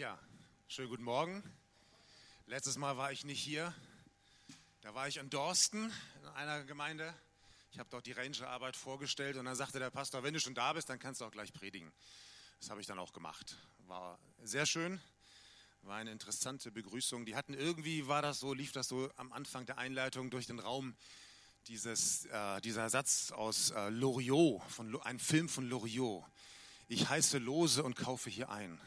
Ja, schönen guten Morgen. Letztes Mal war ich nicht hier. Da war ich in Dorsten in einer Gemeinde. Ich habe dort die Rangerarbeit vorgestellt und dann sagte der Pastor, wenn du schon da bist, dann kannst du auch gleich predigen. Das habe ich dann auch gemacht. War sehr schön, war eine interessante Begrüßung. Die hatten irgendwie, war das so, lief das so am Anfang der Einleitung durch den Raum, dieses, äh, dieser Satz aus äh, Loriot, von, ein Film von Loriot. Ich heiße Lose und kaufe hier ein.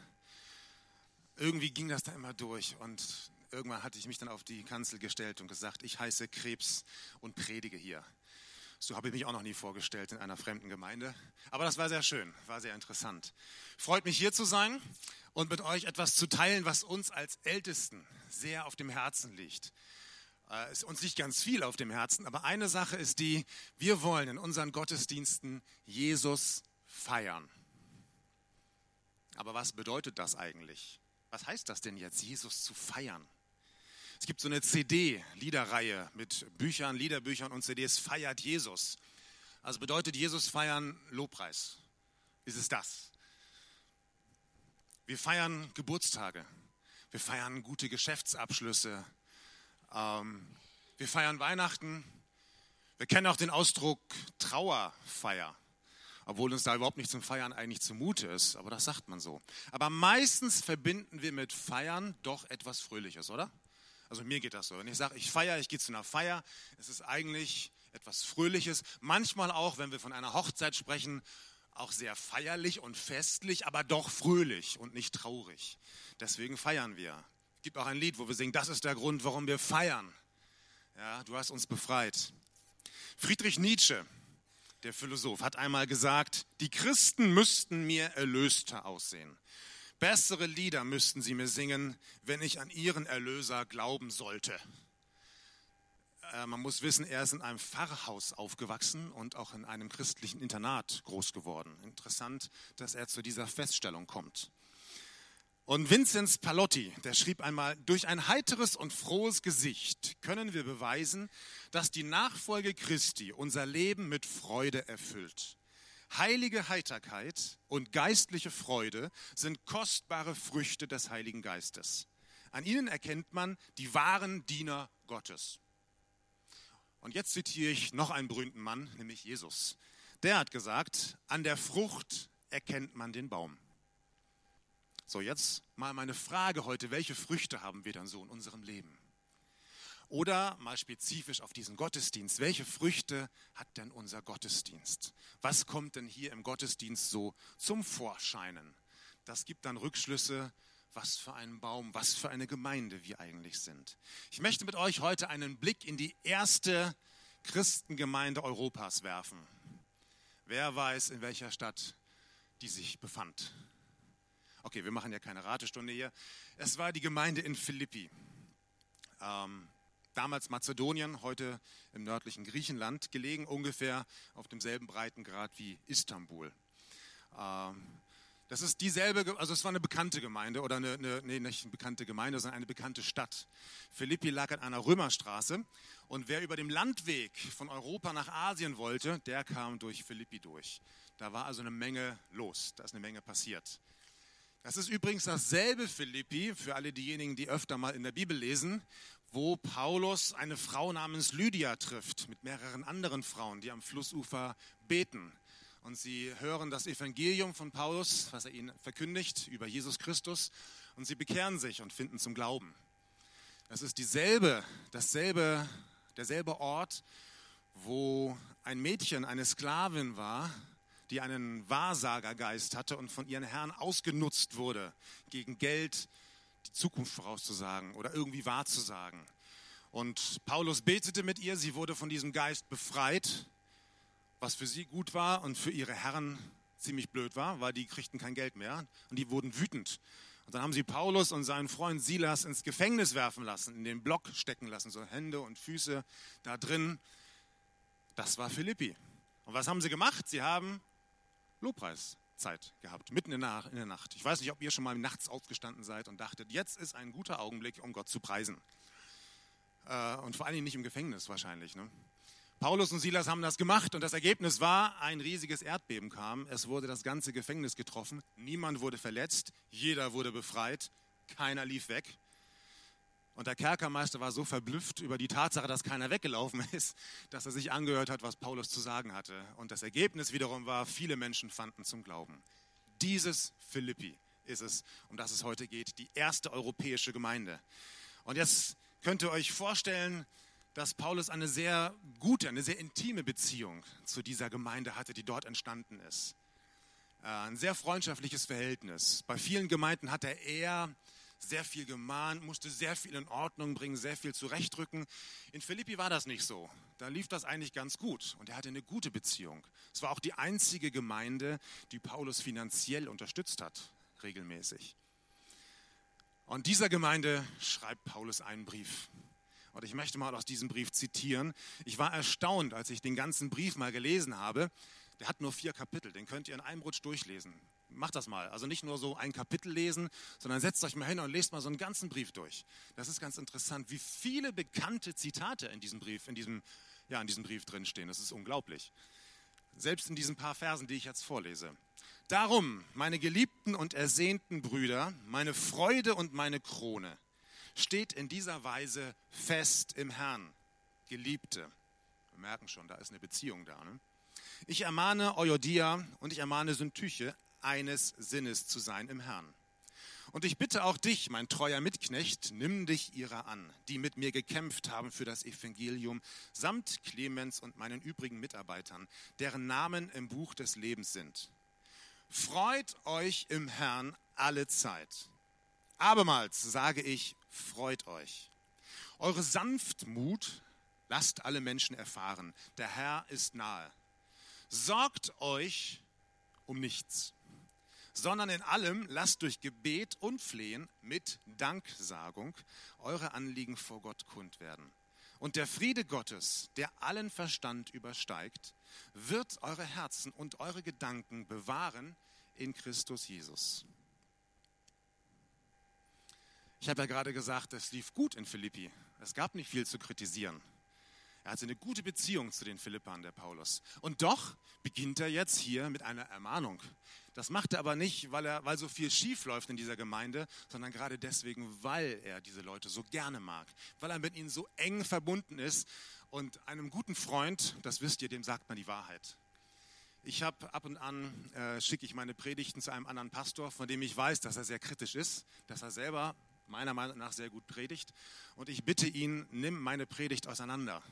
Irgendwie ging das da immer durch und irgendwann hatte ich mich dann auf die Kanzel gestellt und gesagt, ich heiße Krebs und predige hier. So habe ich mich auch noch nie vorgestellt in einer fremden Gemeinde. Aber das war sehr schön, war sehr interessant. Freut mich hier zu sein und mit euch etwas zu teilen, was uns als Ältesten sehr auf dem Herzen liegt. Äh, es uns nicht ganz viel auf dem Herzen, aber eine Sache ist die, wir wollen in unseren Gottesdiensten Jesus feiern. Aber was bedeutet das eigentlich? Was heißt das denn jetzt, Jesus zu feiern? Es gibt so eine CD-Liederreihe mit Büchern, Liederbüchern und CDs, feiert Jesus. Also bedeutet Jesus feiern Lobpreis. Ist es das? Wir feiern Geburtstage. Wir feiern gute Geschäftsabschlüsse. Ähm, wir feiern Weihnachten. Wir kennen auch den Ausdruck Trauerfeier obwohl uns da überhaupt nicht zum Feiern eigentlich zumute ist, aber das sagt man so. Aber meistens verbinden wir mit Feiern doch etwas Fröhliches, oder? Also mir geht das so. Wenn ich sage, ich feiere, ich gehe zu einer Feier, es ist eigentlich etwas Fröhliches. Manchmal auch, wenn wir von einer Hochzeit sprechen, auch sehr feierlich und festlich, aber doch fröhlich und nicht traurig. Deswegen feiern wir. Es gibt auch ein Lied, wo wir singen, das ist der Grund, warum wir feiern. Ja, du hast uns befreit. Friedrich Nietzsche der Philosoph, hat einmal gesagt, die Christen müssten mir erlöster aussehen. Bessere Lieder müssten sie mir singen, wenn ich an ihren Erlöser glauben sollte. Äh, man muss wissen, er ist in einem Pfarrhaus aufgewachsen und auch in einem christlichen Internat groß geworden. Interessant, dass er zu dieser Feststellung kommt. Und Vinzenz Palotti, der schrieb einmal, durch ein heiteres und frohes Gesicht können wir beweisen, dass die Nachfolge Christi unser Leben mit Freude erfüllt. Heilige Heiterkeit und geistliche Freude sind kostbare Früchte des Heiligen Geistes. An ihnen erkennt man die wahren Diener Gottes. Und jetzt zitiere ich noch einen berühmten Mann, nämlich Jesus. Der hat gesagt, an der Frucht erkennt man den Baum. So, jetzt mal meine Frage heute, welche Früchte haben wir dann so in unserem Leben? Oder mal spezifisch auf diesen Gottesdienst, welche Früchte hat denn unser Gottesdienst? Was kommt denn hier im Gottesdienst so zum Vorscheinen? Das gibt dann Rückschlüsse, was für ein Baum, was für eine Gemeinde wir eigentlich sind. Ich möchte mit euch heute einen Blick in die erste Christengemeinde Europas werfen. Wer weiß, in welcher Stadt die sich befand? Okay, wir machen ja keine Ratestunde hier. Es war die Gemeinde in Philippi. Ähm, damals Mazedonien, heute im nördlichen Griechenland, gelegen ungefähr auf demselben Breitengrad wie Istanbul. Ähm, das ist dieselbe, also es war eine bekannte Gemeinde oder eine, eine, nee, nicht eine bekannte Gemeinde, sondern eine bekannte Stadt. Philippi lag an einer Römerstraße und wer über dem Landweg von Europa nach Asien wollte, der kam durch Philippi durch. Da war also eine Menge los, da ist eine Menge passiert. Das ist übrigens dasselbe Philippi, für alle diejenigen, die öfter mal in der Bibel lesen, wo Paulus eine Frau namens Lydia trifft mit mehreren anderen Frauen, die am Flussufer beten. Und sie hören das Evangelium von Paulus, was er ihnen verkündigt über Jesus Christus, und sie bekehren sich und finden zum Glauben. Das ist dieselbe, dasselbe, derselbe Ort, wo ein Mädchen eine Sklavin war, die einen Wahrsagergeist hatte und von ihren Herrn ausgenutzt wurde, gegen Geld die Zukunft vorauszusagen oder irgendwie wahrzusagen. Und Paulus betete mit ihr, sie wurde von diesem Geist befreit, was für sie gut war und für ihre Herren ziemlich blöd war, weil die kriegten kein Geld mehr und die wurden wütend. Und dann haben sie Paulus und seinen Freund Silas ins Gefängnis werfen lassen, in den Block stecken lassen, so Hände und Füße da drin. Das war Philippi. Und was haben sie gemacht? Sie haben Lobpreiszeit gehabt, mitten in der, Nacht. Ich weiß nicht, ob ihr schon mal nachts aufgestanden seid und dachtet, jetzt ist ein guter Augenblick, um Gott zu preisen. Äh, und vor allen Dingen nicht im Gefängnis wahrscheinlich. Ne? Paulus und Silas haben das gemacht und das Ergebnis war, ein riesiges Erdbeben kam. Es wurde das ganze Gefängnis getroffen. Niemand wurde verletzt. Jeder wurde befreit. keiner lief weg. Und der Kerkermeister war so verblüfft über die Tatsache, dass keiner weggelaufen ist, dass er sich angehört hat, was Paulus zu sagen hatte. Und das Ergebnis wiederum war, viele Menschen fanden zum Glauben. Dieses Philippi ist es, um das es heute geht, die erste europäische Gemeinde. Und jetzt könnt ihr euch vorstellen, dass Paulus eine sehr gute, eine sehr intime Beziehung zu dieser Gemeinde hatte, die dort entstanden ist. Äh, ein sehr freundschaftliches Verhältnis. Bei vielen Gemeinden hat er eher sehr viel gemahnt, musste sehr viel in Ordnung bringen, sehr viel zurechtrücken. In Philippi war das nicht so. Da lief das eigentlich ganz gut und er hatte eine gute Beziehung. Es war auch die einzige Gemeinde, die Paulus finanziell unterstützt hat, regelmäßig. Und dieser Gemeinde schreibt Paulus einen Brief. Und ich möchte mal aus diesem Brief zitieren. Ich war erstaunt, als ich den ganzen Brief mal gelesen habe. Der hat nur vier Kapitel, den könnt ihr in einem Rutsch durchlesen macht das mal. Also nicht nur so ein Kapitel lesen, sondern setzt euch mal hin und lest mal so einen ganzen Brief durch. Das ist ganz interessant, wie viele bekannte Zitate in diesem Brief, in diesem, ja, in diesem Brief drinstehen. Das ist unglaublich. Selbst in diesen paar Versen, die ich jetzt vorlese. Darum, meine geliebten und ersehnten Brüder, meine Freude und meine Krone, steht in dieser Weise fest im Herrn. Geliebte. Wir merken schon, da ist eine Beziehung da. Ne? Ich ermahne Euodia und ich ermahne Syntyche, eines Sinnes zu sein im Herrn. Und ich bitte auch dich, mein treuer Mitknecht, nimm dich ihrer an, die mit mir gekämpft haben für das Evangelium, samt Clemens und meinen übrigen Mitarbeitern, deren Namen im Buch des Lebens sind. Freut euch im Herrn alle Zeit. Abermals sage ich, freut euch. Eure Sanftmut lasst alle Menschen erfahren. Der Herr ist nahe. Sorgt euch um nichts sondern in allem lasst durch Gebet und Flehen mit Danksagung eure Anliegen vor Gott kund werden. Und der Friede Gottes, der allen Verstand übersteigt, wird eure Herzen und eure Gedanken bewahren in Christus Jesus. Ich habe ja gerade gesagt, es lief gut in Philippi. Es gab nicht viel zu kritisieren. Er hatte eine gute Beziehung zu den Philippern, der Paulus. Und doch beginnt er jetzt hier mit einer Ermahnung. Das macht er aber nicht, weil, er, weil so viel schief läuft in dieser Gemeinde, sondern gerade deswegen, weil er diese Leute so gerne mag, weil er mit ihnen so eng verbunden ist. Und einem guten Freund, das wisst ihr, dem sagt man die Wahrheit. Ich habe ab und an, äh, schicke ich meine Predigten zu einem anderen Pastor, von dem ich weiß, dass er sehr kritisch ist, dass er selber meiner Meinung nach sehr gut predigt. Und ich bitte ihn, nimm meine Predigt auseinander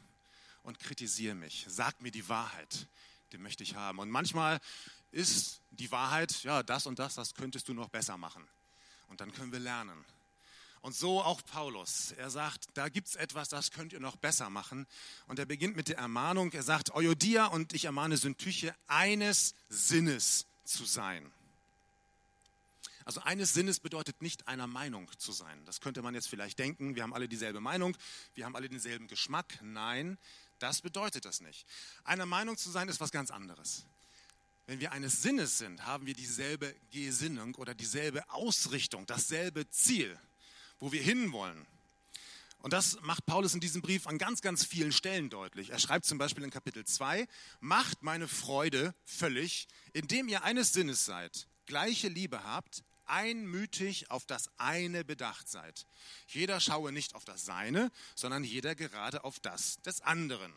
und kritisiere mich. Sag mir die Wahrheit, die möchte ich haben. Und manchmal ist die Wahrheit, ja, das und das, das könntest du noch besser machen. Und dann können wir lernen. Und so auch Paulus. Er sagt, da gibt es etwas, das könnt ihr noch besser machen. Und er beginnt mit der Ermahnung. Er sagt, Euodia und ich ermahne Syntyche, eines Sinnes zu sein. Also eines Sinnes bedeutet nicht einer Meinung zu sein. Das könnte man jetzt vielleicht denken. Wir haben alle dieselbe Meinung, wir haben alle denselben Geschmack. Nein, das bedeutet das nicht. Einer Meinung zu sein ist was ganz anderes. Wenn wir eines Sinnes sind, haben wir dieselbe Gesinnung oder dieselbe Ausrichtung, dasselbe Ziel, wo wir hinwollen. Und das macht Paulus in diesem Brief an ganz, ganz vielen Stellen deutlich. Er schreibt zum Beispiel in Kapitel 2, macht meine Freude völlig, indem ihr eines Sinnes seid, gleiche Liebe habt, einmütig auf das eine bedacht seid. Jeder schaue nicht auf das Seine, sondern jeder gerade auf das des anderen.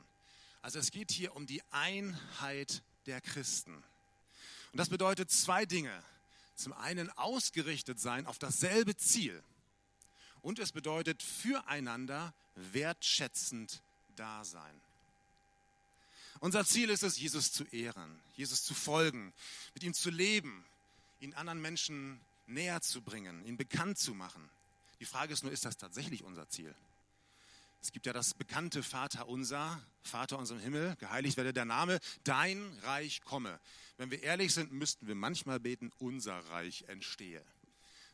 Also es geht hier um die Einheit der Christen. Und das bedeutet zwei Dinge. Zum einen ausgerichtet sein auf dasselbe Ziel. Und es bedeutet füreinander wertschätzend da sein. Unser Ziel ist es, Jesus zu ehren, Jesus zu folgen, mit ihm zu leben, ihn anderen Menschen näher zu bringen, ihn bekannt zu machen. Die Frage ist nur, ist das tatsächlich unser Ziel? Es gibt ja das bekannte Vater unser, Vater unser im Himmel, geheiligt werde der Name, dein Reich komme. Wenn wir ehrlich sind, müssten wir manchmal beten, unser Reich entstehe.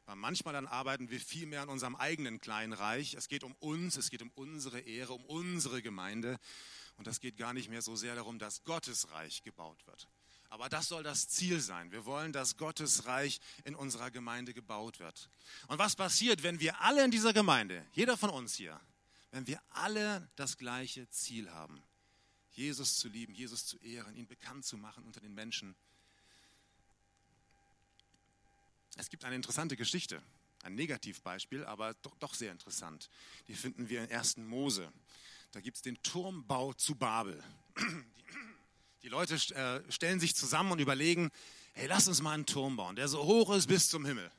Weil manchmal dann arbeiten wir viel mehr an unserem eigenen kleinen Reich. Es geht um uns, es geht um unsere Ehre, um unsere Gemeinde. Und das geht gar nicht mehr so sehr darum, dass Gottes Reich gebaut wird. Aber das soll das Ziel sein. Wir wollen, dass Gottes Reich in unserer Gemeinde gebaut wird. Und was passiert, wenn wir alle in dieser Gemeinde, jeder von uns hier, wenn wir alle das gleiche Ziel haben? Jesus zu lieben, Jesus zu ehren, ihn bekannt zu machen unter den Menschen. Es gibt eine interessante Geschichte. Ein Negativbeispiel, aber doch, doch sehr interessant. Die finden wir in 1. Mose. Da gibt es den Turmbau zu Babel. Die Leute äh, stellen sich zusammen und überlegen, hey, lass uns mal einen Turm bauen, der so hoch ist bis zum Himmel.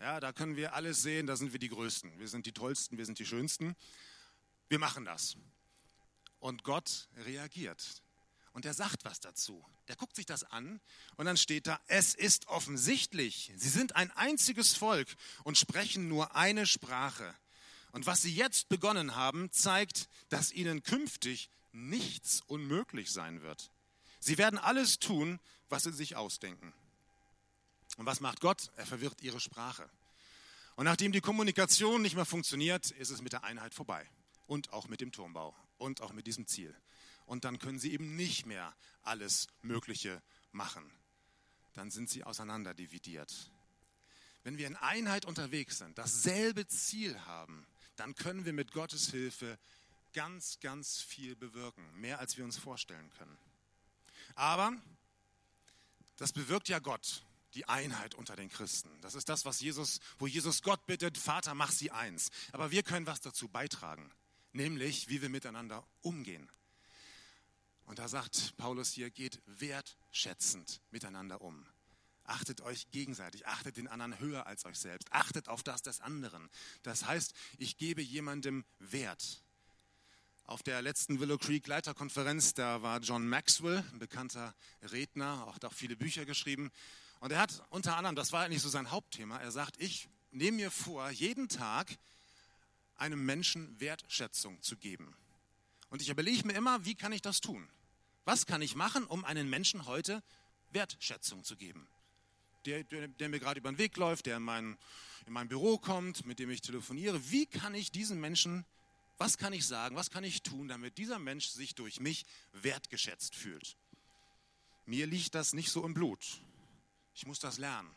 Ja, da können wir alles sehen, da sind wir die Größten, wir sind die Tollsten, wir sind die Schönsten. Wir machen das. Und Gott reagiert. Und er sagt was dazu. Der guckt sich das an und dann steht da, es ist offensichtlich, sie sind ein einziges Volk und sprechen nur eine Sprache. Und was sie jetzt begonnen haben, zeigt, dass ihnen künftig nichts unmöglich sein wird. Sie werden alles tun, was sie sich ausdenken. Und was macht Gott? Er verwirrt ihre Sprache. Und nachdem die Kommunikation nicht mehr funktioniert, ist es mit der Einheit vorbei. Und auch mit dem Turmbau und auch mit diesem Ziel. Und dann können sie eben nicht mehr alles Mögliche machen. Dann sind sie auseinanderdividiert. Wenn wir in Einheit unterwegs sind, dasselbe Ziel haben, dann können wir mit Gottes Hilfe ganz, ganz viel bewirken. Mehr als wir uns vorstellen können. Aber das bewirkt ja Gott, die Einheit unter den Christen. Das ist das, was Jesus, wo Jesus Gott bittet, Vater, mach sie eins. Aber wir können was dazu beitragen, nämlich wie wir miteinander umgehen. Und da sagt Paulus hier, geht wertschätzend miteinander um. Achtet euch gegenseitig, achtet den anderen höher als euch selbst, achtet auf das des anderen. Das heißt, ich gebe jemandem Wert. Auf der letzten Willow Creek Leiterkonferenz, da war John Maxwell, ein bekannter Redner, auch hat viele Bücher geschrieben. Und er hat unter anderem, das war eigentlich so sein Hauptthema, er sagt, ich nehme mir vor, jeden Tag einem Menschen Wertschätzung zu geben. Und ich überlege mir immer, wie kann ich das tun? Was kann ich machen, um einen Menschen heute Wertschätzung zu geben? Der, der, der mir gerade über den Weg läuft, der in mein, in mein Büro kommt, mit dem ich telefoniere. Wie kann ich diesen Menschen was kann ich sagen, was kann ich tun, damit dieser Mensch sich durch mich wertgeschätzt fühlt? Mir liegt das nicht so im Blut. Ich muss das lernen.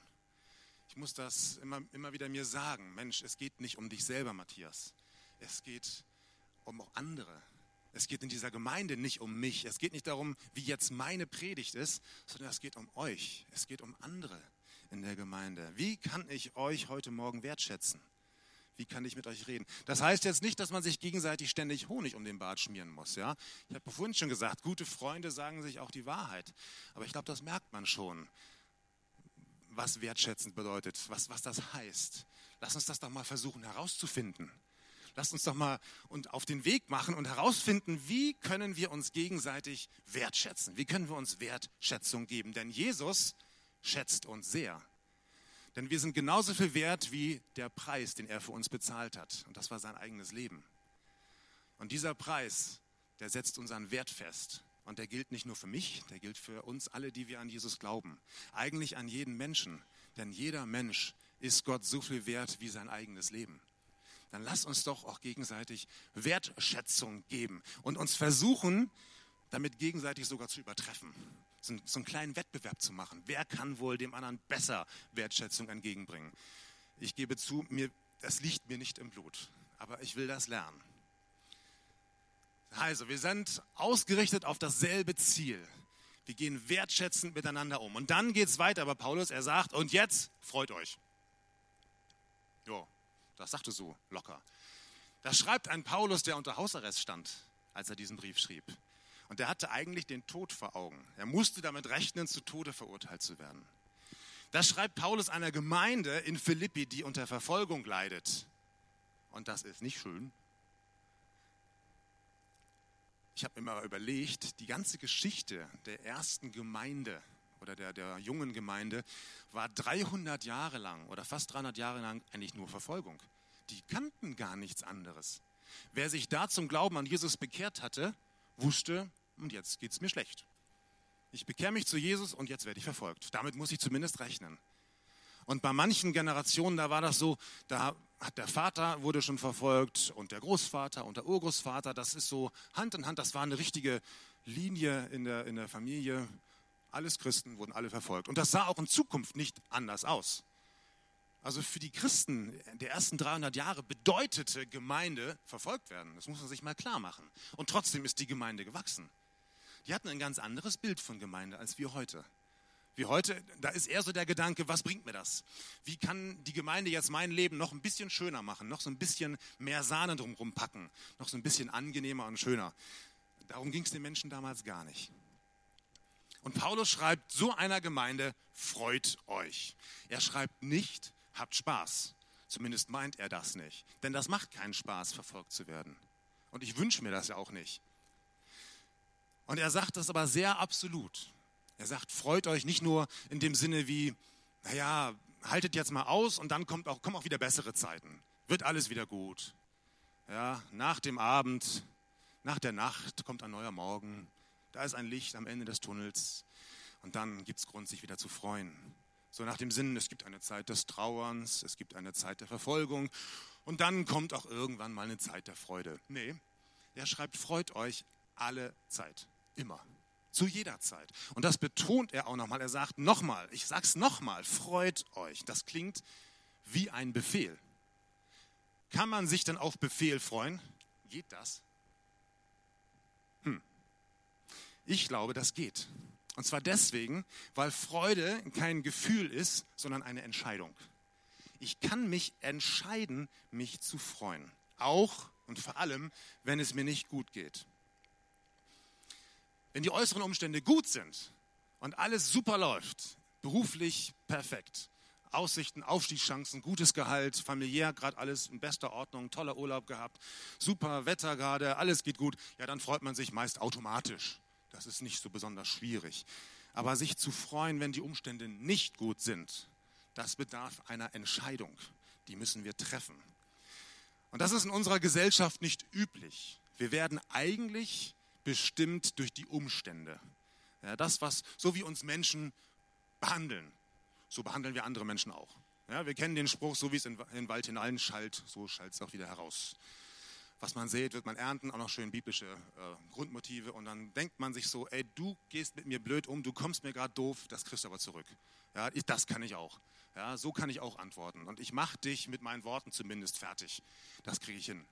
Ich muss das immer, immer wieder mir sagen. Mensch, es geht nicht um dich selber, Matthias. Es geht um auch andere. Es geht in dieser Gemeinde nicht um mich. Es geht nicht darum, wie jetzt meine Predigt ist, sondern es geht um euch. Es geht um andere in der Gemeinde. Wie kann ich euch heute Morgen wertschätzen? Wie kann ich mit euch reden? Das heißt jetzt nicht, dass man sich gegenseitig ständig Honig um den Bart schmieren muss. Ja? Ich habe vorhin schon gesagt, gute Freunde sagen sich auch die Wahrheit. Aber ich glaube, das merkt man schon, was wertschätzend bedeutet, was, was das heißt. Lass uns das doch mal versuchen herauszufinden. Lass uns doch mal und auf den Weg machen und herausfinden, wie können wir uns gegenseitig wertschätzen? Wie können wir uns Wertschätzung geben? Denn Jesus schätzt uns sehr. Denn wir sind genauso viel wert wie der Preis, den er für uns bezahlt hat. Und das war sein eigenes Leben. Und dieser Preis, der setzt unseren Wert fest. Und der gilt nicht nur für mich, der gilt für uns alle, die wir an Jesus glauben. Eigentlich an jeden Menschen. Denn jeder Mensch ist Gott so viel wert wie sein eigenes Leben. Dann lass uns doch auch gegenseitig Wertschätzung geben und uns versuchen, damit gegenseitig sogar zu übertreffen so, so einen kleinen Wettbewerb zu machen. Wer kann wohl dem anderen besser Wertschätzung entgegenbringen? Ich gebe zu, mir, das liegt mir nicht im Blut, aber ich will das lernen. Also, wir sind ausgerichtet auf dasselbe Ziel. Wir gehen wertschätzend miteinander um. Und dann geht es weiter bei Paulus. Er sagt, und jetzt freut euch. Jo, das sagte so locker. Das schreibt ein Paulus, der unter Hausarrest stand, als er diesen Brief schrieb. Und er hatte eigentlich den Tod vor Augen. Er musste damit rechnen, zu Tode verurteilt zu werden. Das schreibt Paulus einer Gemeinde in Philippi, die unter Verfolgung leidet. Und das ist nicht schön. Ich habe mir mal überlegt, die ganze Geschichte der ersten Gemeinde oder der, der jungen Gemeinde war 300 Jahre lang oder fast 300 Jahre lang eigentlich nur Verfolgung. Die kannten gar nichts anderes. Wer sich da zum Glauben an Jesus bekehrt hatte, wusste, und jetzt geht es mir schlecht. Ich bekehre mich zu Jesus und jetzt werde ich verfolgt. Damit muss ich zumindest rechnen. Und bei manchen Generationen, da war das so, da hat der Vater wurde schon verfolgt und der Großvater und der Urgroßvater, das ist so Hand in Hand, das war eine richtige Linie in der, in der Familie. Alles Christen wurden alle verfolgt. Und das sah auch in Zukunft nicht anders aus. Also für die Christen der ersten 300 Jahre bedeutete Gemeinde verfolgt werden. Das muss man sich mal klar machen. Und trotzdem ist die Gemeinde gewachsen. Die hatten ein ganz anderes Bild von Gemeinde als wir heute. wie heute, da ist eher so der Gedanke, was bringt mir das? Wie kann die Gemeinde jetzt mein Leben noch ein bisschen schöner machen, noch so ein bisschen mehr Sahne drumherum packen, noch so ein bisschen angenehmer und schöner? Darum ging es den Menschen damals gar nicht. Und Paulus schreibt so einer Gemeinde, freut euch. Er schreibt nicht, habt Spaß. Zumindest meint er das nicht. Denn das macht keinen Spaß, verfolgt zu werden. Und ich wünsche mir das ja auch nicht. Und er sagt das aber sehr absolut. Er sagt, freut euch nicht nur in dem Sinne wie, naja, haltet jetzt mal aus und dann kommt auch, kommen auch wieder bessere Zeiten. Wird alles wieder gut. Ja, nach dem Abend, nach der Nacht kommt ein neuer Morgen. Da ist ein Licht am Ende des Tunnels. Und dann gibt es Grund, sich wieder zu freuen. So nach dem Sinn, es gibt eine Zeit des Trauerns, es gibt eine Zeit der Verfolgung und dann kommt auch irgendwann mal eine Zeit der Freude. Nee, er schreibt, freut euch alle Zeit, immer, zu jeder Zeit. Und das betont er auch nochmal. Er sagt nochmal, ich sag's nochmal, freut euch. Das klingt wie ein Befehl. Kann man sich denn auf Befehl freuen? Geht das? Hm. Ich glaube, das geht. Und zwar deswegen, weil Freude kein Gefühl ist, sondern eine Entscheidung. Ich kann mich entscheiden, mich zu freuen. Auch und vor allem, wenn es mir nicht gut geht. Wenn die äußeren Umstände gut sind und alles super läuft, beruflich perfekt, Aussichten, Aufstiegschancen, gutes Gehalt, familiär gerade alles in bester Ordnung, toller Urlaub gehabt, super Wetter gerade, alles geht gut, ja, dann freut man sich meist automatisch. Das ist nicht so besonders schwierig. Aber sich zu freuen, wenn die Umstände nicht gut sind, das bedarf einer Entscheidung. Die müssen wir treffen. Und das ist in unserer Gesellschaft nicht üblich. Wir werden eigentlich bestimmt durch die Umstände. Ja, das, was, so wie uns Menschen behandeln, so behandeln wir andere Menschen auch. Ja, wir kennen den Spruch, so wie es in, den Wald hinein schallt, so schallt es auch wieder heraus was man sät, wird man ernten, auch noch schön biblische äh, Grundmotive. Und dann denkt man sich so, ey, du gehst mit mir blöd um, du kommst mir gerade doof, das kriegst du aber zurück. Ja, ich, das kann ich auch. Ja, so kann ich auch antworten. Und ich mache dich mit meinen Worten zumindest fertig. Das kriege ich hin.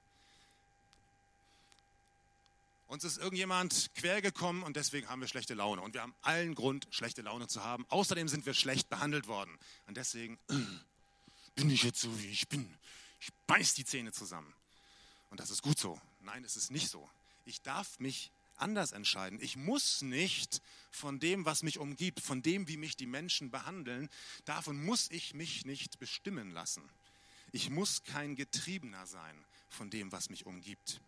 Uns ist irgendjemand quergekommen und deswegen haben wir schlechte Laune. Und wir haben allen Grund, schlechte Laune zu haben. Außerdem sind wir schlecht behandelt worden. Und deswegen äh, bin ich jetzt so, wie ich bin. Ich beiß die Zähne zusammen. Und das ist gut so. Nein, es ist nicht so. Ich darf mich anders entscheiden. Ich muss nicht von dem, was mich umgibt, von dem, wie mich die Menschen behandeln, davon muss ich mich nicht bestimmen lassen. Ich muss kein Getriebener sein von dem, was mich umgibt,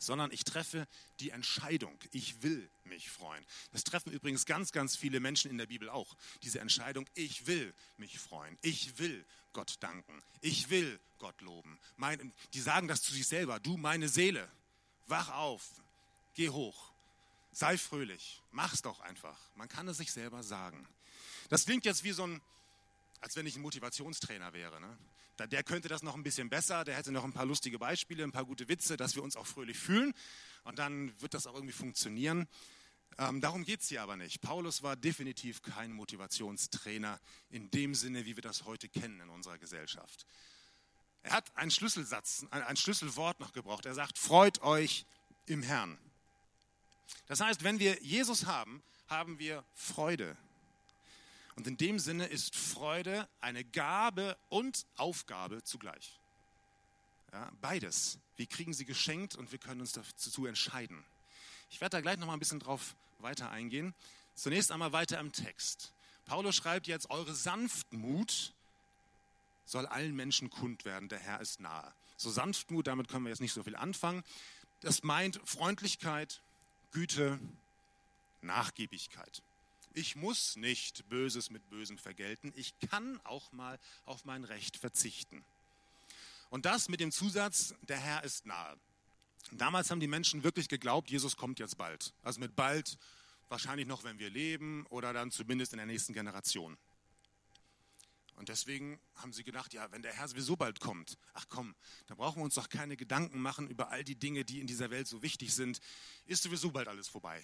sondern ich treffe die Entscheidung. Ich will mich freuen. Das treffen übrigens ganz, ganz viele Menschen in der Bibel auch. Diese Entscheidung, ich will mich freuen. Ich will Gott danken. Ich will Gott loben. Mein, die sagen das zu sich selber. Du, meine Seele, wach auf, geh hoch, sei fröhlich, mach's doch einfach. Man kann es sich selber sagen. Das klingt jetzt wie so ein, als wenn ich ein Motivationstrainer wäre. Ne? Der könnte das noch ein bisschen besser, der hätte noch ein paar lustige Beispiele, ein paar gute Witze, dass wir uns auch fröhlich fühlen. Und dann wird das auch irgendwie funktionieren. Ähm, darum geht es hier aber nicht. Paulus war definitiv kein Motivationstrainer in dem Sinne, wie wir das heute kennen in unserer Gesellschaft. Er hat einen Schlüsselsatz, ein Schlüsselwort noch gebraucht. Er sagt, freut euch im Herrn. Das heißt, wenn wir Jesus haben, haben wir Freude. Und in dem Sinne ist Freude eine Gabe und Aufgabe zugleich. Ja, beides. Wir kriegen sie geschenkt und wir können uns dazu entscheiden. Ich werde da gleich noch mal ein bisschen drauf weiter eingehen. Zunächst einmal weiter im Text. Paulus schreibt jetzt, eure Sanftmut soll allen Menschen kund werden, der Herr ist nahe. So Sanftmut, damit können wir jetzt nicht so viel anfangen. Das meint Freundlichkeit, Güte, Nachgiebigkeit. Ich muss nicht Böses mit Bösem vergelten. Ich kann auch mal auf mein Recht verzichten. Und das mit dem Zusatz, der Herr ist nahe. Damals haben die Menschen wirklich geglaubt, Jesus kommt jetzt bald. Also mit bald wahrscheinlich noch, wenn wir leben oder dann zumindest in der nächsten Generation. Und deswegen haben sie gedacht, ja, wenn der Herr sowieso bald kommt, ach komm, da brauchen wir uns doch keine Gedanken machen über all die Dinge, die in dieser Welt so wichtig sind. Ist sowieso bald alles vorbei.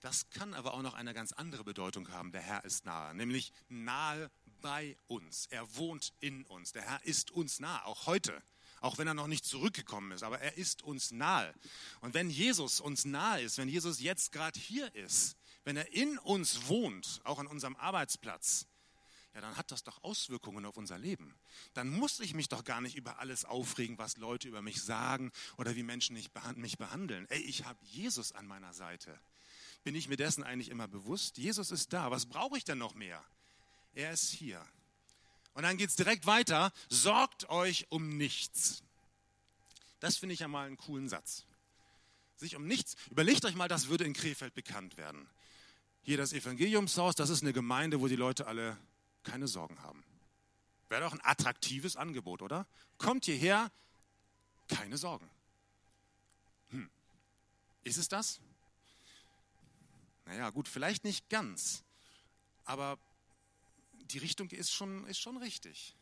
Das kann aber auch noch eine ganz andere Bedeutung haben. Der Herr ist nahe, nämlich nahe bei uns. Er wohnt in uns. Der Herr ist uns nah, auch heute auch wenn er noch nicht zurückgekommen ist, aber er ist uns nahe. Und wenn Jesus uns nahe ist, wenn Jesus jetzt gerade hier ist, wenn er in uns wohnt, auch an unserem Arbeitsplatz, ja, dann hat das doch Auswirkungen auf unser Leben. Dann muss ich mich doch gar nicht über alles aufregen, was Leute über mich sagen oder wie Menschen mich behandeln. Ey, ich habe Jesus an meiner Seite. Bin ich mir dessen eigentlich immer bewusst? Jesus ist da. Was brauche ich denn noch mehr? Er ist hier. Und dann geht es direkt weiter. Sorgt euch um nichts. Das finde ich ja mal einen coolen Satz. Sich um nichts. Überlegt euch mal, das würde in Krefeld bekannt werden. Hier das Evangeliumshaus, das ist eine Gemeinde, wo die Leute alle keine Sorgen haben. Wäre doch ein attraktives Angebot, oder? Kommt hierher, keine Sorgen. Hm. Ist es das? Naja, gut, vielleicht nicht ganz, aber die Richtung ist schon, ist schon richtig.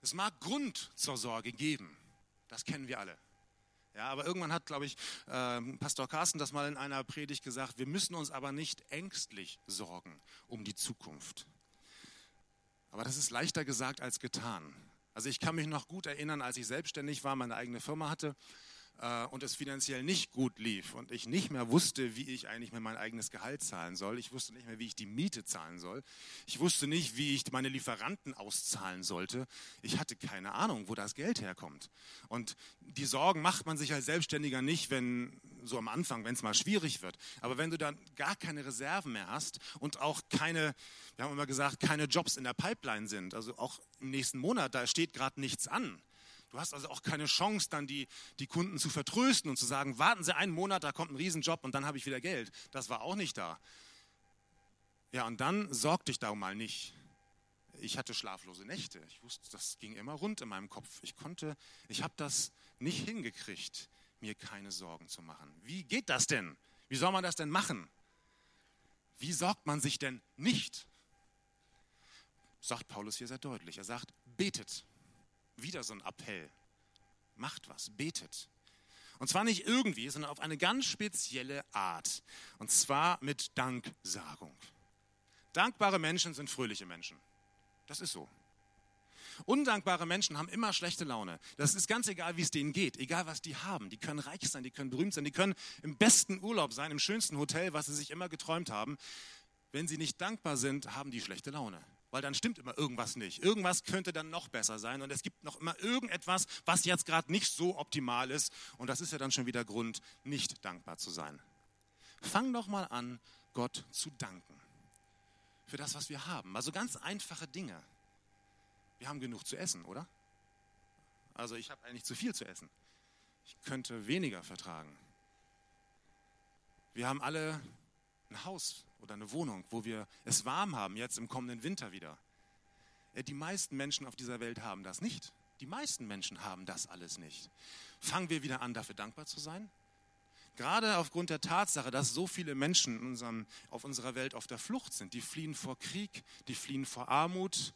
Es mag Grund zur Sorge geben, das kennen wir alle. Ja, aber irgendwann hat, glaube ich, äh, Pastor Carsten das mal in einer Predigt gesagt, wir müssen uns aber nicht ängstlich sorgen um die Zukunft. Aber das ist leichter gesagt als getan. Also ich kann mich noch gut erinnern, als ich selbstständig war, meine eigene Firma hatte und es finanziell nicht gut lief und ich nicht mehr wusste, wie ich eigentlich mir mein eigenes Gehalt zahlen soll. Ich wusste nicht mehr, wie ich die Miete zahlen soll. Ich wusste nicht, wie ich meine Lieferanten auszahlen sollte. Ich hatte keine Ahnung, wo das Geld herkommt. Und die Sorgen macht man sich als Selbstständiger nicht, wenn so am Anfang, wenn es mal schwierig wird. Aber wenn du dann gar keine Reserven mehr hast und auch keine, wir haben immer gesagt, keine Jobs in der Pipeline sind, also auch im nächsten Monat, da steht gerade nichts an, Du hast also auch keine Chance, dann die, die Kunden zu vertrösten und zu sagen, warten Sie einen Monat, da kommt ein Riesenjob und dann habe ich wieder Geld. Das war auch nicht da. Ja, und dann sorg dich darum mal nicht. Ich hatte schlaflose Nächte. Ich wusste, das ging immer rund in meinem Kopf. Ich konnte, ich habe das nicht hingekriegt, mir keine Sorgen zu machen. Wie geht das denn? Wie soll man das denn machen? Wie sorgt man sich denn nicht? Sagt Paulus hier sehr deutlich. Er sagt, betet. Wieder so ein Appell. Macht was, betet. Und zwar nicht irgendwie, sondern auf eine ganz spezielle Art. Und zwar mit Danksagung. Dankbare Menschen sind fröhliche Menschen. Das ist so. Undankbare Menschen haben immer schlechte Laune. Das ist ganz egal, wie es denen geht, egal was die haben. Die können reich sein, die können berühmt sein, die können im besten Urlaub sein, im schönsten Hotel, was sie sich immer geträumt haben. Wenn sie nicht dankbar sind, haben die schlechte Laune weil dann stimmt immer irgendwas nicht. Irgendwas könnte dann noch besser sein und es gibt noch immer irgendetwas, was jetzt gerade nicht so optimal ist und das ist ja dann schon wieder Grund, nicht dankbar zu sein. Fang doch mal an, Gott zu danken für das, was wir haben. Also ganz einfache Dinge. Wir haben genug zu essen, oder? Also ich habe eigentlich zu viel zu essen. Ich könnte weniger vertragen. Wir haben alle ein Haus oder eine Wohnung, wo wir es warm haben, jetzt im kommenden Winter wieder. Äh, die meisten Menschen auf dieser Welt haben das nicht. Die meisten Menschen haben das alles nicht. Fangen wir wieder an, dafür dankbar zu sein? Gerade aufgrund der Tatsache, dass so viele Menschen unserem, auf unserer Welt auf der Flucht sind, die fliehen vor Krieg, die fliehen vor Armut.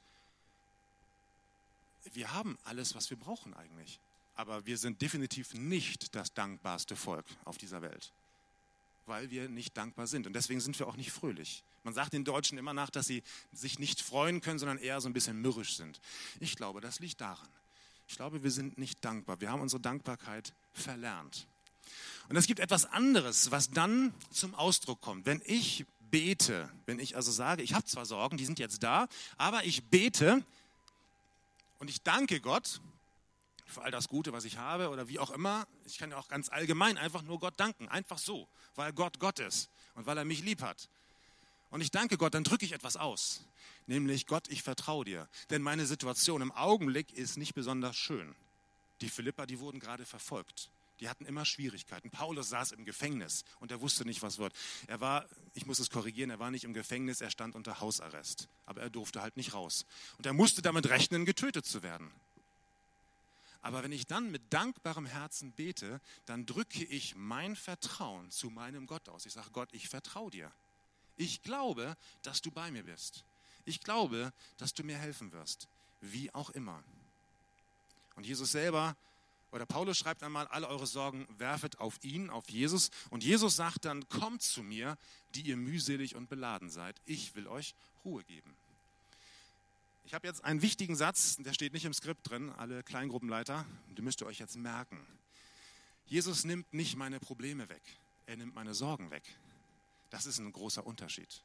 Wir haben alles, was wir brauchen eigentlich. Aber wir sind definitiv nicht das dankbarste Volk auf dieser Welt weil wir nicht dankbar sind. Und deswegen sind wir auch nicht fröhlich. Man sagt den Deutschen immer nach, dass sie sich nicht freuen können, sondern eher so ein bisschen mürrisch sind. Ich glaube, das liegt daran. Ich glaube, wir sind nicht dankbar. Wir haben unsere Dankbarkeit verlernt. Und es gibt etwas anderes, was dann zum Ausdruck kommt. Wenn ich bete, wenn ich also sage, ich habe zwar Sorgen, die sind jetzt da, aber ich bete und ich danke Gott, für all das Gute, was ich habe oder wie auch immer. Ich kann ja auch ganz allgemein einfach nur Gott danken, einfach so, weil Gott Gott ist und weil er mich lieb hat. Und ich danke Gott, dann drücke ich etwas aus, nämlich Gott, ich vertraue dir, denn meine Situation im Augenblick ist nicht besonders schön. Die Philippa, die wurden gerade verfolgt. Die hatten immer Schwierigkeiten. Paulus saß im Gefängnis und er wusste nicht, was wird. Er war, ich muss es korrigieren, er war nicht im Gefängnis, er stand unter Hausarrest. Aber er durfte halt nicht raus. Und er musste damit rechnen, getötet zu werden. Aber wenn ich dann mit dankbarem Herzen bete, dann drücke ich mein Vertrauen zu meinem Gott aus. Ich sage, Gott, ich vertraue dir. Ich glaube, dass du bei mir bist. Ich glaube, dass du mir helfen wirst. Wie auch immer. Und Jesus selber, oder Paulus schreibt einmal, alle eure Sorgen werfet auf ihn, auf Jesus. Und Jesus sagt dann, kommt zu mir, die ihr mühselig und beladen seid. Ich will euch Ruhe geben. Ich habe jetzt einen wichtigen Satz, der steht nicht im Skript drin, alle Kleingruppenleiter, den müsst ihr euch jetzt merken. Jesus nimmt nicht meine Probleme weg, er nimmt meine Sorgen weg. Das ist ein großer Unterschied.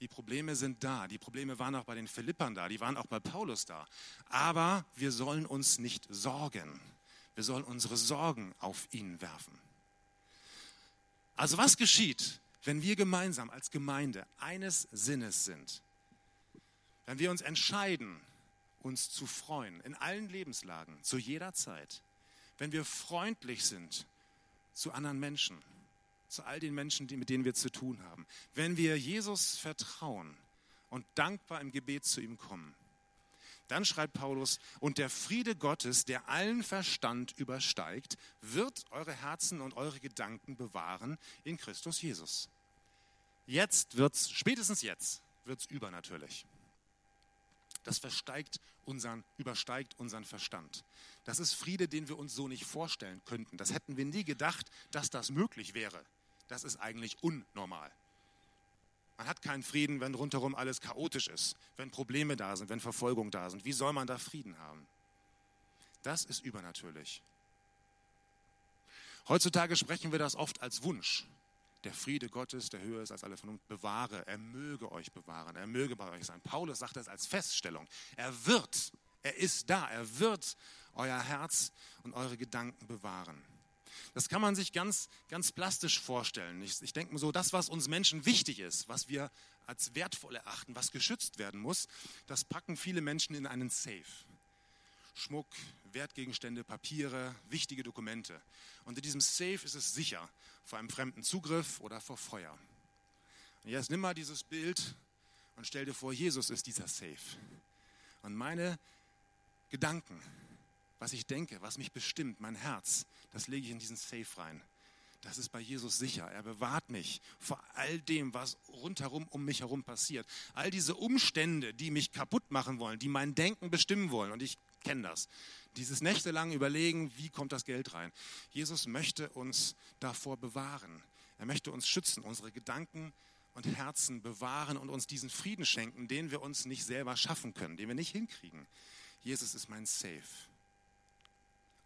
Die Probleme sind da. Die Probleme waren auch bei den Philippern da. Die waren auch bei Paulus da. Aber wir sollen uns nicht sorgen. Wir sollen unsere Sorgen auf ihn werfen. Also was geschieht, wenn wir gemeinsam als Gemeinde eines Sinnes sind? Wenn wir uns entscheiden, uns zu freuen, in allen Lebenslagen, zu jeder Zeit. Wenn wir freundlich sind zu anderen Menschen, zu all den Menschen, die, mit denen wir zu tun haben. Wenn wir Jesus vertrauen und dankbar im Gebet zu ihm kommen. Dann schreibt Paulus, und der Friede Gottes, der allen Verstand übersteigt, wird eure Herzen und eure Gedanken bewahren in Christus Jesus. Jetzt wird's, spätestens jetzt, wird's übernatürlich. Das versteigt unseren, übersteigt unseren Verstand. Das ist Friede, den wir uns so nicht vorstellen könnten. Das hätten wir nie gedacht, dass das möglich wäre. Das ist eigentlich unnormal. Man hat keinen Frieden, wenn rundherum alles chaotisch ist, wenn Probleme da sind, wenn Verfolgung da sind. Wie soll man da Frieden haben? Das ist übernatürlich. Heutzutage sprechen wir das oft als Wunsch. Der Friede Gottes, der höher ist als alle Vernunft, bewahre, er möge euch bewahren, er möge bei euch sein. Paulus sagt das als Feststellung. Er wird, er ist da, er wird euer Herz und eure Gedanken bewahren. Das kann man sich ganz, ganz plastisch vorstellen. Ich, ich denke mir so, das, was uns Menschen wichtig ist, was wir als wertvoll erachten, was geschützt werden muss, das packen viele Menschen in einen Safe. Schmuck, Wertgegenstände, Papiere, wichtige Dokumente. Und in diesem Safe ist es sicher vor einem fremden Zugriff oder vor Feuer. Und jetzt nimm mal dieses Bild und stell dir vor, Jesus ist dieser Safe. Und meine Gedanken, was ich denke, was mich bestimmt, mein Herz, das lege ich in diesen Safe rein. Das ist bei Jesus sicher. Er bewahrt mich vor all dem, was rundherum um mich herum passiert. All diese Umstände, die mich kaputt machen wollen, die mein Denken bestimmen wollen. Und ich kenne das. Dieses nächtelang überlegen, wie kommt das Geld rein. Jesus möchte uns davor bewahren. Er möchte uns schützen, unsere Gedanken und Herzen bewahren und uns diesen Frieden schenken, den wir uns nicht selber schaffen können, den wir nicht hinkriegen. Jesus ist mein Safe.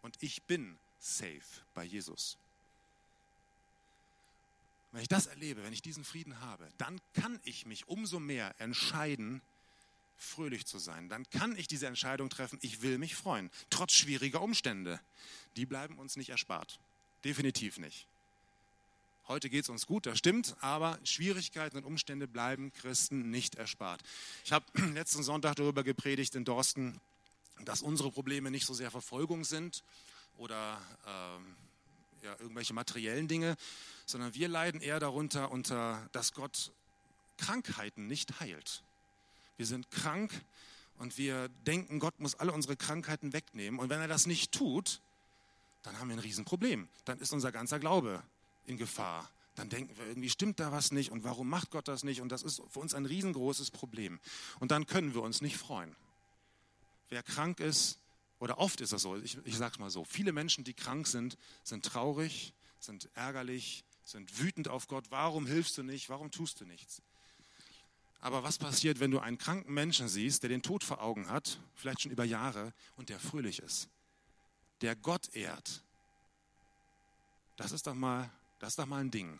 Und ich bin safe bei Jesus. Wenn ich das erlebe, wenn ich diesen Frieden habe, dann kann ich mich umso mehr entscheiden, fröhlich zu sein. Dann kann ich diese Entscheidung treffen, ich will mich freuen, trotz schwieriger Umstände. Die bleiben uns nicht erspart. Definitiv nicht. Heute geht es uns gut, das stimmt, aber Schwierigkeiten und Umstände bleiben Christen nicht erspart. Ich habe letzten Sonntag darüber gepredigt in Dorsten, dass unsere Probleme nicht so sehr Verfolgung sind oder ähm, ja, irgendwelche materiellen Dinge, sondern wir leiden eher darunter, unter, dass Gott Krankheiten nicht heilt. Wir sind krank und wir denken, Gott muss alle unsere Krankheiten wegnehmen. Und wenn er das nicht tut, dann haben wir ein Riesenproblem. Dann ist unser ganzer Glaube in Gefahr. Dann denken wir, irgendwie stimmt da was nicht und warum macht Gott das nicht? Und das ist für uns ein riesengroßes Problem. Und dann können wir uns nicht freuen. Wer krank ist, oder oft ist das so, ich, ich sage es mal so, viele Menschen, die krank sind, sind traurig, sind ärgerlich, sind wütend auf Gott. Warum hilfst du nicht? Warum tust du nichts? Aber was passiert, wenn du einen kranken Menschen siehst, der den Tod vor Augen hat, vielleicht schon über Jahre, und der fröhlich ist, der Gott ehrt? Das ist doch mal, das ist doch mal ein Ding.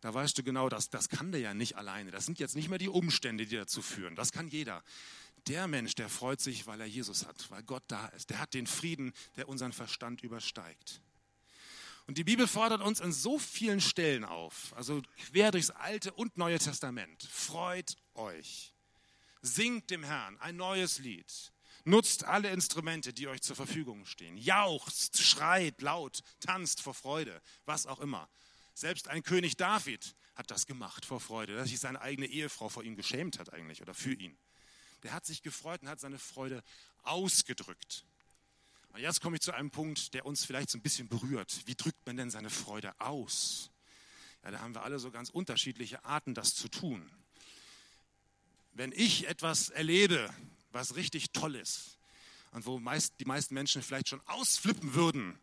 Da weißt du genau, das, das kann der ja nicht alleine. Das sind jetzt nicht mehr die Umstände, die dazu führen. Das kann jeder. Der Mensch, der freut sich, weil er Jesus hat, weil Gott da ist. Der hat den Frieden, der unseren Verstand übersteigt. Und die Bibel fordert uns an so vielen Stellen auf, also quer durchs Alte und Neue Testament. Freut euch. Singt dem Herrn ein neues Lied. Nutzt alle Instrumente, die euch zur Verfügung stehen. Jauchzt, schreit laut, tanzt vor Freude, was auch immer. Selbst ein König David hat das gemacht vor Freude, dass sich seine eigene Ehefrau vor ihm geschämt hat eigentlich oder für ihn der hat sich gefreut und hat seine Freude ausgedrückt. Und jetzt komme ich zu einem Punkt, der uns vielleicht so ein bisschen berührt. Wie drückt man denn seine Freude aus? Ja, da haben wir alle so ganz unterschiedliche Arten, das zu tun. Wenn ich etwas erlebe, was richtig toll ist und wo meist, die meisten Menschen vielleicht schon ausflippen würden,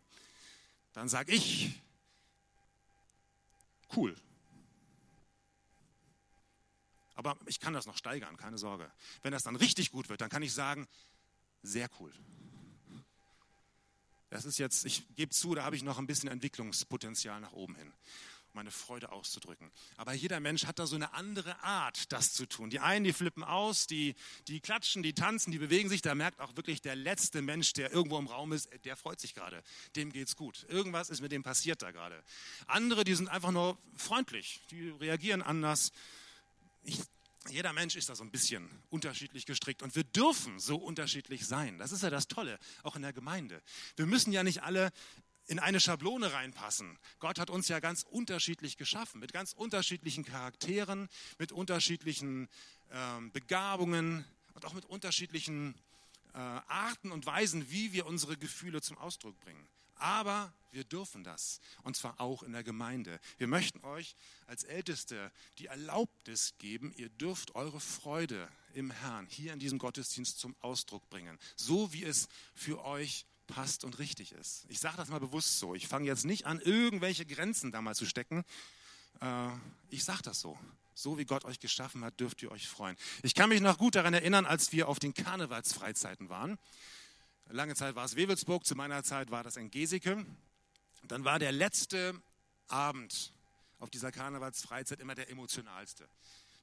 dann sage ich, cool, aber ich kann das noch steigern, keine Sorge. Wenn das dann richtig gut wird, dann kann ich sagen, sehr cool. Das ist jetzt, ich gebe zu, da habe ich noch ein bisschen Entwicklungspotenzial nach oben hin. meine Freude auszudrücken. Aber jeder Mensch hat da so eine andere Art, das zu tun. Die einen, die flippen aus, die, die klatschen, die tanzen, die bewegen sich. Da merkt auch wirklich der letzte Mensch, der irgendwo im Raum ist, der freut sich gerade. Dem geht's gut. Irgendwas ist mit dem passiert da gerade. Andere, die sind einfach nur freundlich. Die reagieren anders. Ich, jeder Mensch ist da so ein bisschen unterschiedlich gestrickt und wir dürfen so unterschiedlich sein. Das ist ja das Tolle, auch in der Gemeinde. Wir müssen ja nicht alle in eine Schablone reinpassen. Gott hat uns ja ganz unterschiedlich geschaffen, mit ganz unterschiedlichen Charakteren, mit unterschiedlichen äh, Begabungen und auch mit unterschiedlichen äh, Arten und Weisen, wie wir unsere Gefühle zum Ausdruck bringen. Aber wir dürfen das, und zwar auch in der Gemeinde. Wir möchten euch als Älteste die Erlaubnis geben, ihr dürft eure Freude im Herrn hier in diesem Gottesdienst zum Ausdruck bringen, so wie es für euch passt und richtig ist. Ich sage das mal bewusst so. Ich fange jetzt nicht an, irgendwelche Grenzen da mal zu stecken. Äh, ich sage das so. So wie Gott euch geschaffen hat, dürft ihr euch freuen. Ich kann mich noch gut daran erinnern, als wir auf den Karnevalsfreizeiten waren. Lange Zeit war es Wewelsburg, zu meiner Zeit war das in Geseke. Dann war der letzte Abend auf dieser Karnevalsfreizeit immer der emotionalste.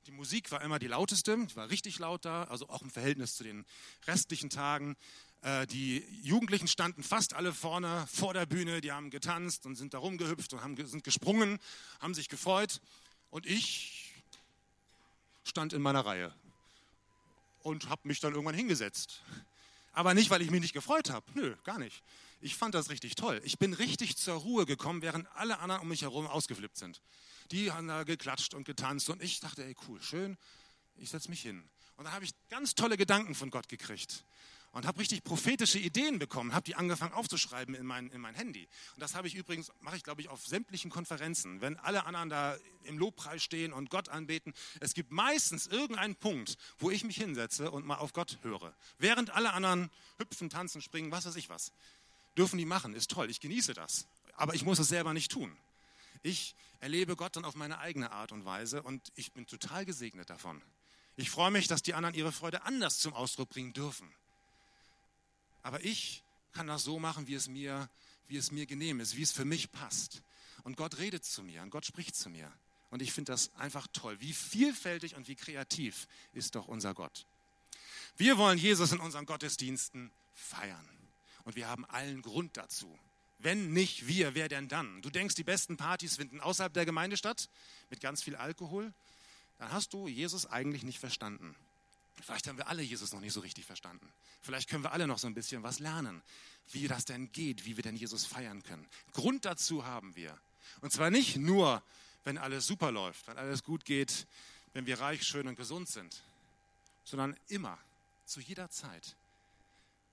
Die Musik war immer die lauteste, die war richtig laut da, also auch im Verhältnis zu den restlichen Tagen. Äh, die Jugendlichen standen fast alle vorne vor der Bühne, die haben getanzt und sind da rumgehüpft und haben, sind gesprungen, haben sich gefreut. Und ich stand in meiner Reihe und habe mich dann irgendwann hingesetzt. Aber nicht, weil ich mich nicht gefreut habe. Nö, gar nicht. Ich fand das richtig toll. Ich bin richtig zur Ruhe gekommen, während alle anderen um mich herum ausgeflippt sind. Die haben da geklatscht und getanzt und ich dachte, ey, cool, schön, ich setze mich hin. Und dann habe ich ganz tolle Gedanken von Gott gekriegt und habe richtig prophetische Ideen bekommen, habe die angefangen aufzuschreiben in mein, in mein Handy. Und das habe ich übrigens, mache ich glaube ich auf sämtlichen Konferenzen, wenn alle anderen da im Lobpreis stehen und Gott anbeten. Es gibt meistens irgendeinen Punkt, wo ich mich hinsetze und mal auf Gott höre. Während alle anderen hüpfen, tanzen, springen, was weiß ich was. Dürfen die machen, ist toll, ich genieße das. Aber ich muss es selber nicht tun. Ich erlebe Gott dann auf meine eigene Art und Weise und ich bin total gesegnet davon. Ich freue mich, dass die anderen ihre Freude anders zum Ausdruck bringen dürfen. Aber ich kann das so machen, wie es mir, wie es mir genehm ist, wie es für mich passt. Und Gott redet zu mir und Gott spricht zu mir. Und ich finde das einfach toll. Wie vielfältig und wie kreativ ist doch unser Gott. Wir wollen Jesus in unseren Gottesdiensten feiern. Und wir haben allen Grund dazu. Wenn nicht wir, wer denn dann? Du denkst, die besten Partys finden außerhalb der Gemeinde statt, mit ganz viel Alkohol? Dann hast du Jesus eigentlich nicht verstanden. Vielleicht haben wir alle Jesus noch nicht so richtig verstanden. Vielleicht können wir alle noch so ein bisschen was lernen, wie das denn geht, wie wir denn Jesus feiern können. Grund dazu haben wir. Und zwar nicht nur, wenn alles super läuft, wenn alles gut geht, wenn wir reich, schön und gesund sind, sondern immer, zu jeder Zeit,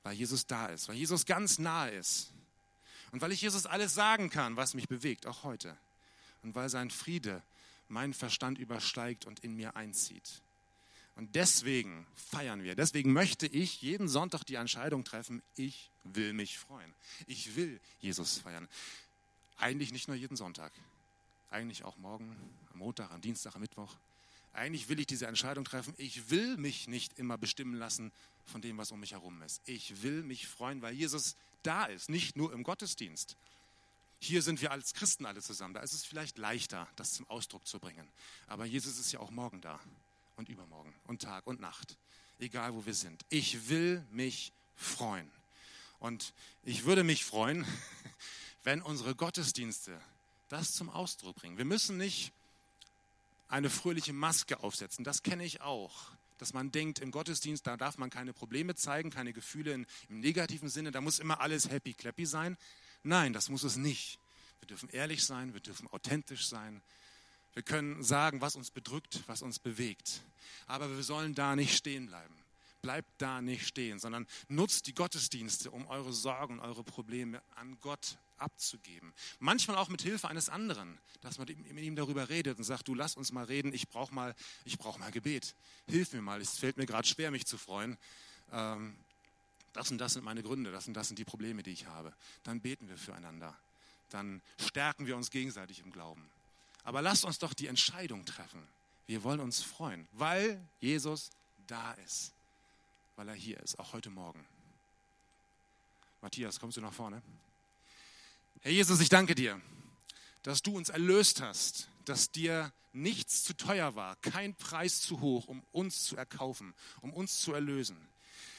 weil Jesus da ist, weil Jesus ganz nahe ist und weil ich Jesus alles sagen kann, was mich bewegt, auch heute. Und weil sein Friede meinen Verstand übersteigt und in mir einzieht. Und deswegen feiern wir. Deswegen möchte ich jeden Sonntag die Entscheidung treffen, ich will mich freuen. Ich will Jesus feiern. Eigentlich nicht nur jeden Sonntag. Eigentlich auch morgen, am Montag, am Dienstag, am Mittwoch. Eigentlich will ich diese Entscheidung treffen. Ich will mich nicht immer bestimmen lassen von dem, was um mich herum ist. Ich will mich freuen, weil Jesus da ist, nicht nur im Gottesdienst. Hier sind wir als Christen alle zusammen. Da ist es vielleicht leichter, das zum Ausdruck zu bringen. Aber Jesus ist ja auch morgen da und übermorgen und Tag und Nacht, egal wo wir sind. Ich will mich freuen. Und ich würde mich freuen, wenn unsere Gottesdienste das zum Ausdruck bringen. Wir müssen nicht eine fröhliche Maske aufsetzen, das kenne ich auch. Dass man denkt, im Gottesdienst, da darf man keine Probleme zeigen, keine Gefühle in, im negativen Sinne, da muss immer alles happy clappy sein. Nein, das muss es nicht. Wir dürfen ehrlich sein, wir dürfen authentisch sein, wir können sagen, was uns bedrückt, was uns bewegt. Aber wir sollen da nicht stehen bleiben. Bleibt da nicht stehen, sondern nutzt die Gottesdienste, um eure Sorgen, eure Probleme an Gott abzugeben. Manchmal auch mit Hilfe eines anderen, dass man mit ihm darüber redet und sagt, du lass uns mal reden, ich brauche mal, brauch mal Gebet. Hilf mir mal, es fällt mir gerade schwer, mich zu freuen. Ähm, das und das sind meine Gründe, das und das sind die Probleme, die ich habe. Dann beten wir füreinander. Dann stärken wir uns gegenseitig im Glauben. Aber lasst uns doch die Entscheidung treffen. Wir wollen uns freuen, weil Jesus da ist, weil er hier ist, auch heute Morgen. Matthias, kommst du nach vorne? Herr Jesus, ich danke dir, dass du uns erlöst hast, dass dir nichts zu teuer war, kein Preis zu hoch, um uns zu erkaufen, um uns zu erlösen.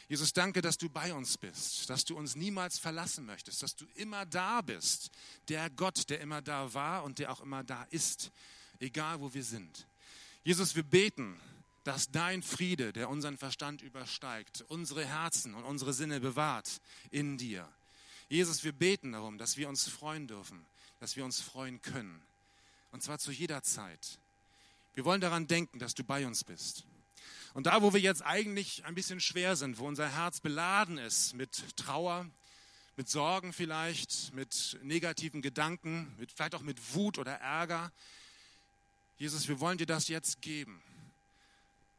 Jesus, danke, dass du bei uns bist, dass du uns niemals verlassen möchtest, dass du immer da bist. Der Gott, der immer da war und der auch immer da ist, egal wo wir sind. Jesus, wir beten, dass dein Friede, der unseren Verstand übersteigt, unsere Herzen und unsere Sinne bewahrt in dir. Jesus, wir beten darum, dass wir uns freuen dürfen, dass wir uns freuen können. Und zwar zu jeder Zeit. Wir wollen daran denken, dass du bei uns bist. Und da, wo wir jetzt eigentlich ein bisschen schwer sind, wo unser Herz beladen ist mit Trauer, mit Sorgen vielleicht, mit negativen Gedanken, mit, vielleicht auch mit Wut oder Ärger, Jesus, wir wollen dir das jetzt geben.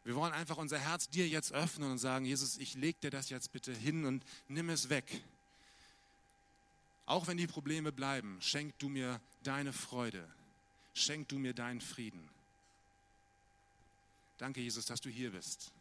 Wir wollen einfach unser Herz dir jetzt öffnen und sagen, Jesus, ich leg dir das jetzt bitte hin und nimm es weg. Auch wenn die Probleme bleiben, schenk du mir deine Freude, schenk du mir deinen Frieden. Danke, Jesus, dass du hier bist.